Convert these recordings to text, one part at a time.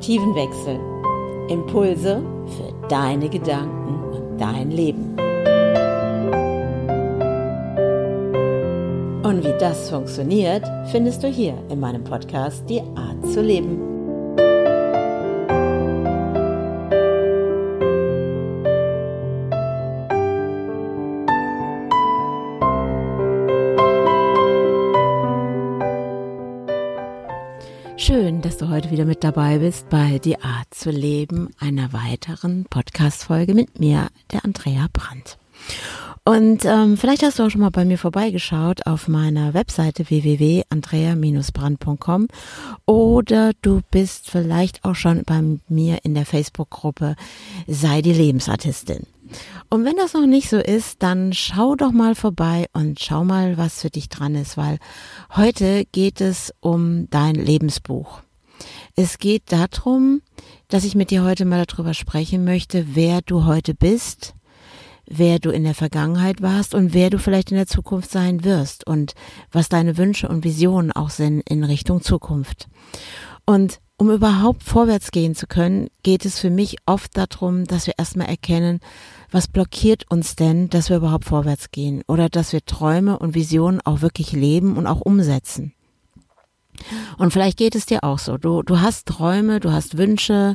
Perspektivenwechsel. Impulse für deine Gedanken und dein Leben. Und wie das funktioniert, findest du hier in meinem Podcast Die Art zu leben. Schön, dass du heute wieder mit dabei bist bei Die Art zu leben, einer weiteren Podcast-Folge mit mir, der Andrea Brandt. Und ähm, vielleicht hast du auch schon mal bei mir vorbeigeschaut auf meiner Webseite www.andrea-brand.com oder du bist vielleicht auch schon bei mir in der Facebook-Gruppe Sei die Lebensartistin. Und wenn das noch nicht so ist, dann schau doch mal vorbei und schau mal, was für dich dran ist, weil heute geht es um dein Lebensbuch. Es geht darum, dass ich mit dir heute mal darüber sprechen möchte, wer du heute bist, wer du in der Vergangenheit warst und wer du vielleicht in der Zukunft sein wirst und was deine Wünsche und Visionen auch sind in Richtung Zukunft. Und um überhaupt vorwärts gehen zu können, geht es für mich oft darum, dass wir erstmal erkennen, was blockiert uns denn, dass wir überhaupt vorwärts gehen oder dass wir Träume und Visionen auch wirklich leben und auch umsetzen. Und vielleicht geht es dir auch so. Du, du hast Träume, du hast Wünsche,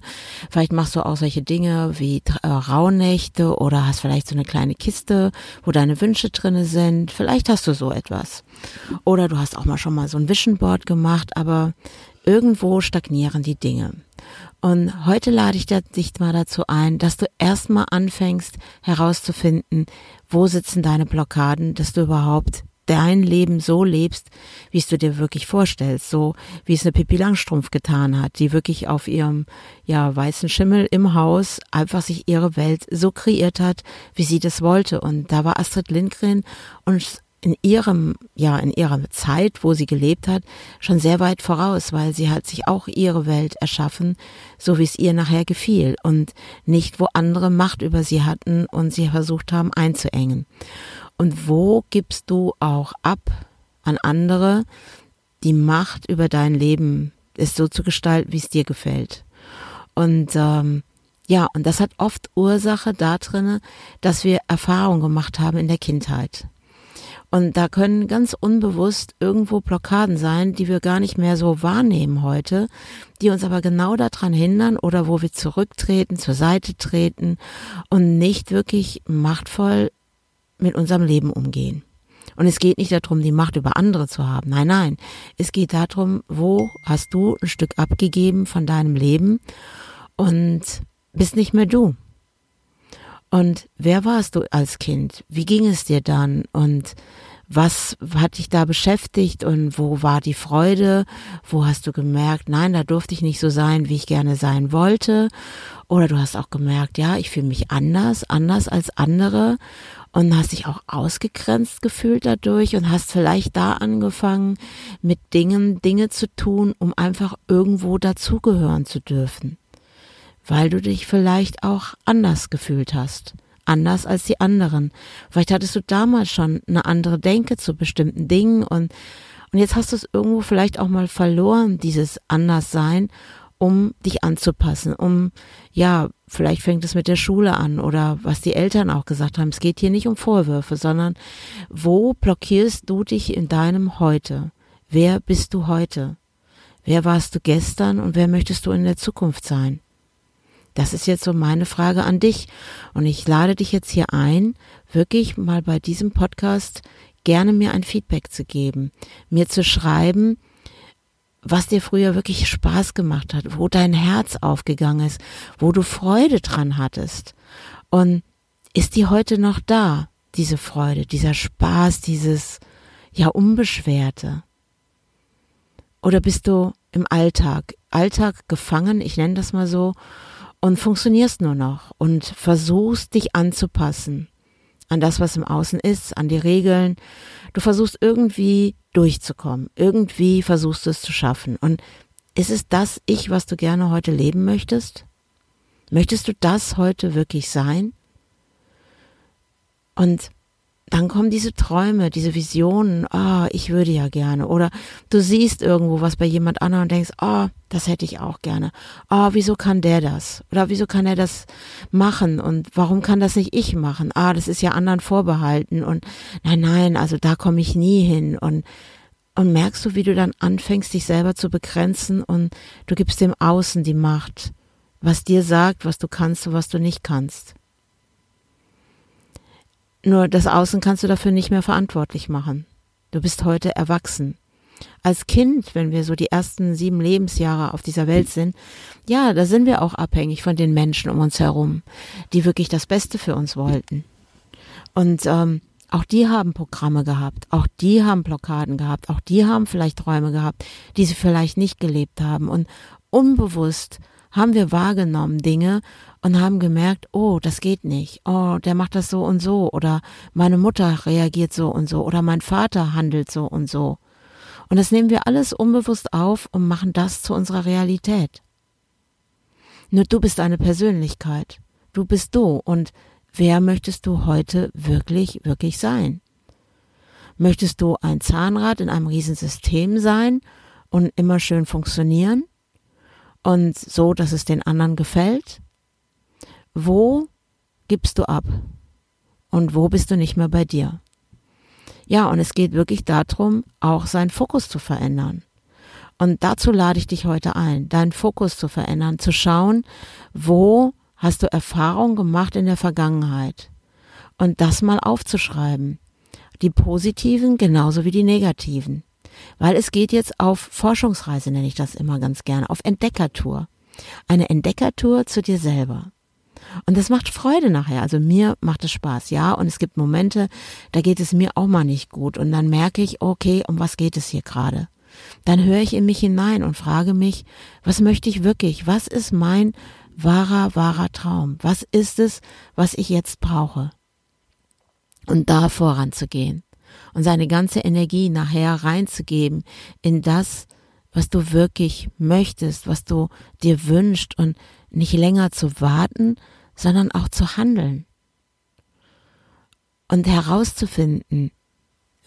vielleicht machst du auch solche Dinge wie äh, Rauhnächte oder hast vielleicht so eine kleine Kiste, wo deine Wünsche drinne sind. Vielleicht hast du so etwas. Oder du hast auch mal schon mal so ein Vision Board gemacht, aber irgendwo stagnieren die Dinge. Und heute lade ich dich mal dazu ein, dass du erstmal anfängst herauszufinden, wo sitzen deine Blockaden, dass du überhaupt dein Leben so lebst, wie es du dir wirklich vorstellst, so wie es eine Pippi Langstrumpf getan hat, die wirklich auf ihrem ja weißen Schimmel im Haus einfach sich ihre Welt so kreiert hat, wie sie das wollte und da war Astrid Lindgren und in ihrem, ja, in ihrer Zeit, wo sie gelebt hat, schon sehr weit voraus, weil sie hat sich auch ihre Welt erschaffen, so wie es ihr nachher gefiel und nicht, wo andere Macht über sie hatten und sie versucht haben einzuengen. Und wo gibst du auch ab an andere die Macht über dein Leben, es so zu gestalten, wie es dir gefällt. Und ähm, ja, und das hat oft Ursache da drinne, dass wir Erfahrungen gemacht haben in der Kindheit. Und da können ganz unbewusst irgendwo Blockaden sein, die wir gar nicht mehr so wahrnehmen heute, die uns aber genau daran hindern oder wo wir zurücktreten, zur Seite treten und nicht wirklich machtvoll mit unserem Leben umgehen. Und es geht nicht darum, die Macht über andere zu haben. Nein, nein. Es geht darum, wo hast du ein Stück abgegeben von deinem Leben und bist nicht mehr du. Und wer warst du als Kind? Wie ging es dir dann? Und was hat dich da beschäftigt und wo war die Freude? Wo hast du gemerkt, nein, da durfte ich nicht so sein, wie ich gerne sein wollte? Oder du hast auch gemerkt, ja, ich fühle mich anders, anders als andere und hast dich auch ausgegrenzt gefühlt dadurch und hast vielleicht da angefangen, mit Dingen Dinge zu tun, um einfach irgendwo dazugehören zu dürfen weil du dich vielleicht auch anders gefühlt hast, anders als die anderen. Vielleicht hattest du damals schon eine andere Denke zu bestimmten Dingen und und jetzt hast du es irgendwo vielleicht auch mal verloren, dieses Anderssein, um dich anzupassen, um, ja, vielleicht fängt es mit der Schule an oder was die Eltern auch gesagt haben. Es geht hier nicht um Vorwürfe, sondern wo blockierst du dich in deinem Heute? Wer bist du heute? Wer warst du gestern und wer möchtest du in der Zukunft sein? Das ist jetzt so meine Frage an dich. Und ich lade dich jetzt hier ein, wirklich mal bei diesem Podcast gerne mir ein Feedback zu geben, mir zu schreiben, was dir früher wirklich Spaß gemacht hat, wo dein Herz aufgegangen ist, wo du Freude dran hattest. Und ist die heute noch da, diese Freude, dieser Spaß, dieses ja unbeschwerte? Oder bist du im Alltag, Alltag gefangen, ich nenne das mal so, und funktionierst nur noch und versuchst dich anzupassen an das, was im Außen ist, an die Regeln. Du versuchst irgendwie durchzukommen, irgendwie versuchst du es zu schaffen. Und ist es das Ich, was du gerne heute leben möchtest? Möchtest du das heute wirklich sein? Und dann kommen diese Träume, diese Visionen, ah, oh, ich würde ja gerne. Oder du siehst irgendwo was bei jemand anderem und denkst, oh, das hätte ich auch gerne. Ah, oh, wieso kann der das? Oder wieso kann er das machen? Und warum kann das nicht ich machen? Ah, das ist ja anderen vorbehalten. Und nein, nein, also da komme ich nie hin. Und, und merkst du, wie du dann anfängst, dich selber zu begrenzen und du gibst dem Außen die Macht, was dir sagt, was du kannst und was du nicht kannst. Nur das Außen kannst du dafür nicht mehr verantwortlich machen. Du bist heute erwachsen. Als Kind, wenn wir so die ersten sieben Lebensjahre auf dieser Welt sind, ja, da sind wir auch abhängig von den Menschen um uns herum, die wirklich das Beste für uns wollten. Und ähm, auch die haben Programme gehabt, auch die haben Blockaden gehabt, auch die haben vielleicht Träume gehabt, die sie vielleicht nicht gelebt haben. Und unbewusst haben wir wahrgenommen Dinge und haben gemerkt, oh, das geht nicht, oh, der macht das so und so oder meine Mutter reagiert so und so oder mein Vater handelt so und so. Und das nehmen wir alles unbewusst auf und machen das zu unserer Realität. Nur du bist eine Persönlichkeit. Du bist du. Und wer möchtest du heute wirklich, wirklich sein? Möchtest du ein Zahnrad in einem Riesensystem sein und immer schön funktionieren? Und so, dass es den anderen gefällt? Wo gibst du ab? Und wo bist du nicht mehr bei dir? Ja, und es geht wirklich darum, auch seinen Fokus zu verändern. Und dazu lade ich dich heute ein, deinen Fokus zu verändern, zu schauen, wo hast du Erfahrungen gemacht in der Vergangenheit und das mal aufzuschreiben. Die positiven genauso wie die negativen. Weil es geht jetzt auf Forschungsreise, nenne ich das immer ganz gerne, auf Entdeckertour. Eine Entdeckertour zu dir selber. Und das macht Freude nachher. Also mir macht es Spaß, ja. Und es gibt Momente, da geht es mir auch mal nicht gut. Und dann merke ich, okay, um was geht es hier gerade? Dann höre ich in mich hinein und frage mich, was möchte ich wirklich? Was ist mein wahrer, wahrer Traum? Was ist es, was ich jetzt brauche? Und da voranzugehen und seine ganze Energie nachher reinzugeben in das, was du wirklich möchtest, was du dir wünschst und nicht länger zu warten, sondern auch zu handeln und herauszufinden,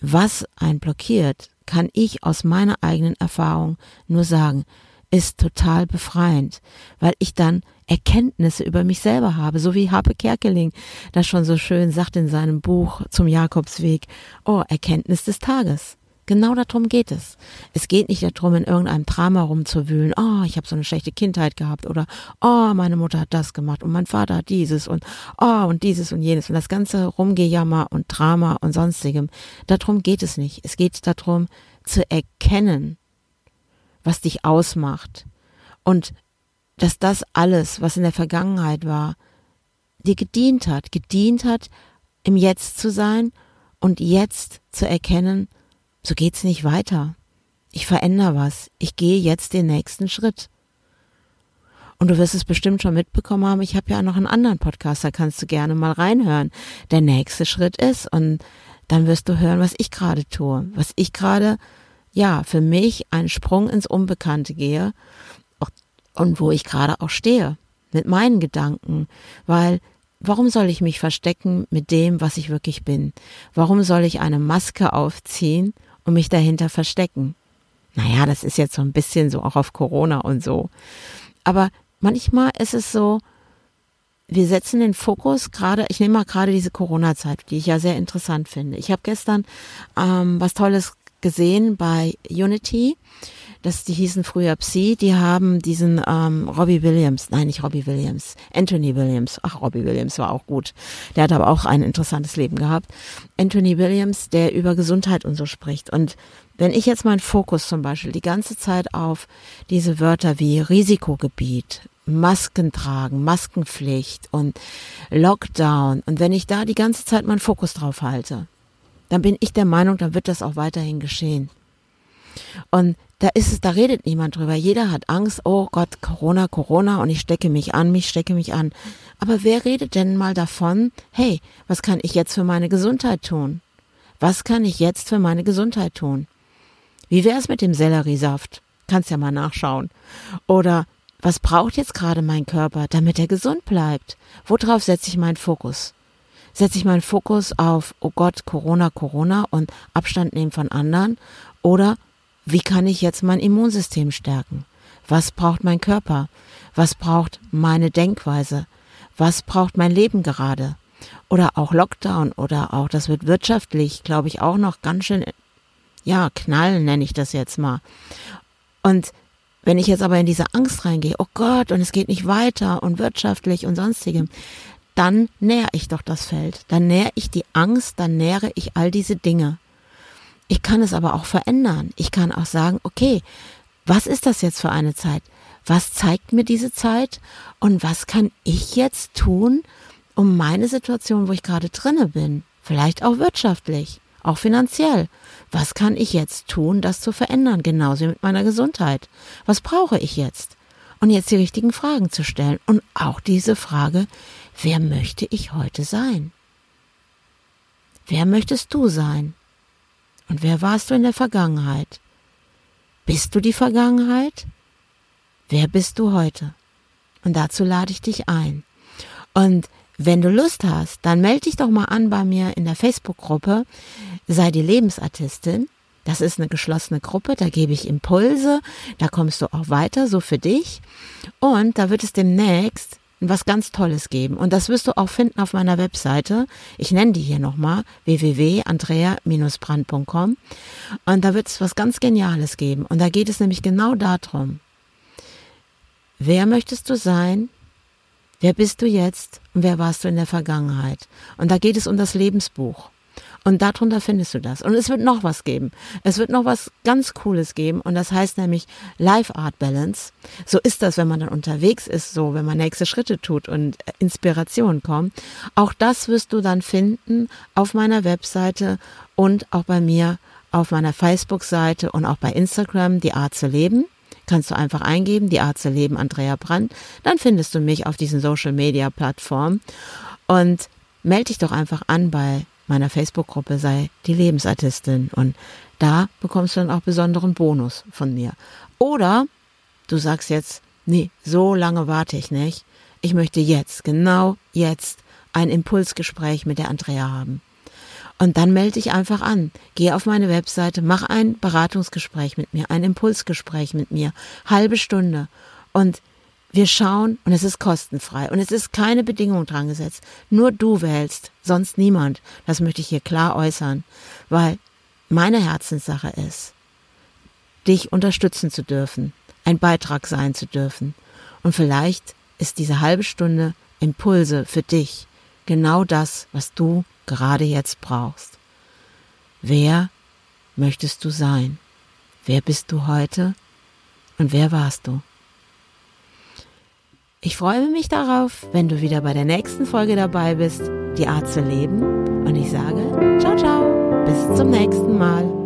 was ein blockiert, kann ich aus meiner eigenen Erfahrung nur sagen, ist total befreiend, weil ich dann Erkenntnisse über mich selber habe, so wie Harpe Kerkeling das schon so schön sagt in seinem Buch zum Jakobsweg, oh, Erkenntnis des Tages. Genau darum geht es. Es geht nicht darum, in irgendeinem Drama rumzuwühlen. Oh, ich habe so eine schlechte Kindheit gehabt oder oh, meine Mutter hat das gemacht und mein Vater hat dieses und oh und dieses und jenes und das ganze Rumgejammer und Drama und sonstigem. Darum geht es nicht. Es geht darum zu erkennen, was dich ausmacht und dass das alles, was in der Vergangenheit war, dir gedient hat, gedient hat, im Jetzt zu sein und jetzt zu erkennen, so geht's nicht weiter. Ich verändere was. Ich gehe jetzt den nächsten Schritt. Und du wirst es bestimmt schon mitbekommen haben, ich habe ja noch einen anderen Podcast, da kannst du gerne mal reinhören. Der nächste Schritt ist und dann wirst du hören, was ich gerade tue, was ich gerade, ja, für mich einen Sprung ins Unbekannte gehe und wo ich gerade auch stehe mit meinen Gedanken, weil Warum soll ich mich verstecken mit dem, was ich wirklich bin? Warum soll ich eine Maske aufziehen und mich dahinter verstecken. Naja, das ist jetzt so ein bisschen so auch auf Corona und so. Aber manchmal ist es so, wir setzen den Fokus gerade, ich nehme mal gerade diese Corona-Zeit, die ich ja sehr interessant finde. Ich habe gestern ähm, was Tolles gesehen bei Unity das, die hießen früher Psi, die haben diesen ähm, Robbie Williams, nein, nicht Robbie Williams, Anthony Williams, ach, Robbie Williams war auch gut. Der hat aber auch ein interessantes Leben gehabt. Anthony Williams, der über Gesundheit und so spricht. Und wenn ich jetzt meinen Fokus zum Beispiel die ganze Zeit auf diese Wörter wie Risikogebiet, Masken tragen, Maskenpflicht und Lockdown und wenn ich da die ganze Zeit meinen Fokus drauf halte, dann bin ich der Meinung, dann wird das auch weiterhin geschehen. Und da ist es, da redet niemand drüber. Jeder hat Angst, oh Gott, Corona, Corona und ich stecke mich an, mich stecke mich an. Aber wer redet denn mal davon, hey, was kann ich jetzt für meine Gesundheit tun? Was kann ich jetzt für meine Gesundheit tun? Wie wär's mit dem Selleriesaft? Kannst ja mal nachschauen. Oder was braucht jetzt gerade mein Körper, damit er gesund bleibt? Worauf setze ich meinen Fokus? Setze ich meinen Fokus auf, oh Gott, Corona, Corona und Abstand nehmen von anderen? Oder wie kann ich jetzt mein Immunsystem stärken? Was braucht mein Körper? Was braucht meine Denkweise? Was braucht mein Leben gerade? Oder auch Lockdown oder auch, das wird wirtschaftlich, glaube ich, auch noch ganz schön, ja, knallen nenne ich das jetzt mal. Und wenn ich jetzt aber in diese Angst reingehe, oh Gott, und es geht nicht weiter und wirtschaftlich und sonstigem, dann nähere ich doch das Feld. Dann nähere ich die Angst, dann nähere ich all diese Dinge. Ich kann es aber auch verändern. Ich kann auch sagen, okay, was ist das jetzt für eine Zeit? Was zeigt mir diese Zeit? Und was kann ich jetzt tun, um meine Situation, wo ich gerade drinne bin, vielleicht auch wirtschaftlich, auch finanziell, was kann ich jetzt tun, das zu verändern, genauso mit meiner Gesundheit? Was brauche ich jetzt? Und jetzt die richtigen Fragen zu stellen und auch diese Frage, wer möchte ich heute sein? Wer möchtest du sein? Und wer warst du in der Vergangenheit? Bist du die Vergangenheit? Wer bist du heute? Und dazu lade ich dich ein. Und wenn du Lust hast, dann melde dich doch mal an bei mir in der Facebook-Gruppe Sei die Lebensartistin. Das ist eine geschlossene Gruppe, da gebe ich Impulse, da kommst du auch weiter, so für dich. Und da wird es demnächst was ganz Tolles geben. Und das wirst du auch finden auf meiner Webseite. Ich nenne die hier nochmal, www.andrea-brand.com. Und da wird es was ganz Geniales geben. Und da geht es nämlich genau darum, wer möchtest du sein? Wer bist du jetzt? Und wer warst du in der Vergangenheit? Und da geht es um das Lebensbuch. Und darunter findest du das. Und es wird noch was geben. Es wird noch was ganz Cooles geben. Und das heißt nämlich Life Art Balance. So ist das, wenn man dann unterwegs ist, so, wenn man nächste Schritte tut und Inspiration kommt. Auch das wirst du dann finden auf meiner Webseite und auch bei mir auf meiner Facebook-Seite und auch bei Instagram, die Art zu leben. Kannst du einfach eingeben, die Art zu leben, Andrea Brandt. Dann findest du mich auf diesen Social Media Plattformen. Und melde dich doch einfach an bei meiner Facebook-Gruppe sei die Lebensartistin und da bekommst du dann auch besonderen Bonus von mir. Oder du sagst jetzt, nee, so lange warte ich nicht. Ich möchte jetzt, genau jetzt, ein Impulsgespräch mit der Andrea haben. Und dann melde dich einfach an. Geh auf meine Webseite, mach ein Beratungsgespräch mit mir, ein Impulsgespräch mit mir, halbe Stunde. Und wir schauen und es ist kostenfrei und es ist keine Bedingung dran gesetzt. Nur du wählst, sonst niemand. Das möchte ich hier klar äußern, weil meine Herzenssache ist, dich unterstützen zu dürfen, ein Beitrag sein zu dürfen. Und vielleicht ist diese halbe Stunde Impulse für dich genau das, was du gerade jetzt brauchst. Wer möchtest du sein? Wer bist du heute? Und wer warst du? Ich freue mich darauf, wenn du wieder bei der nächsten Folge dabei bist, die Art zu leben. Und ich sage, ciao, ciao, bis zum nächsten Mal.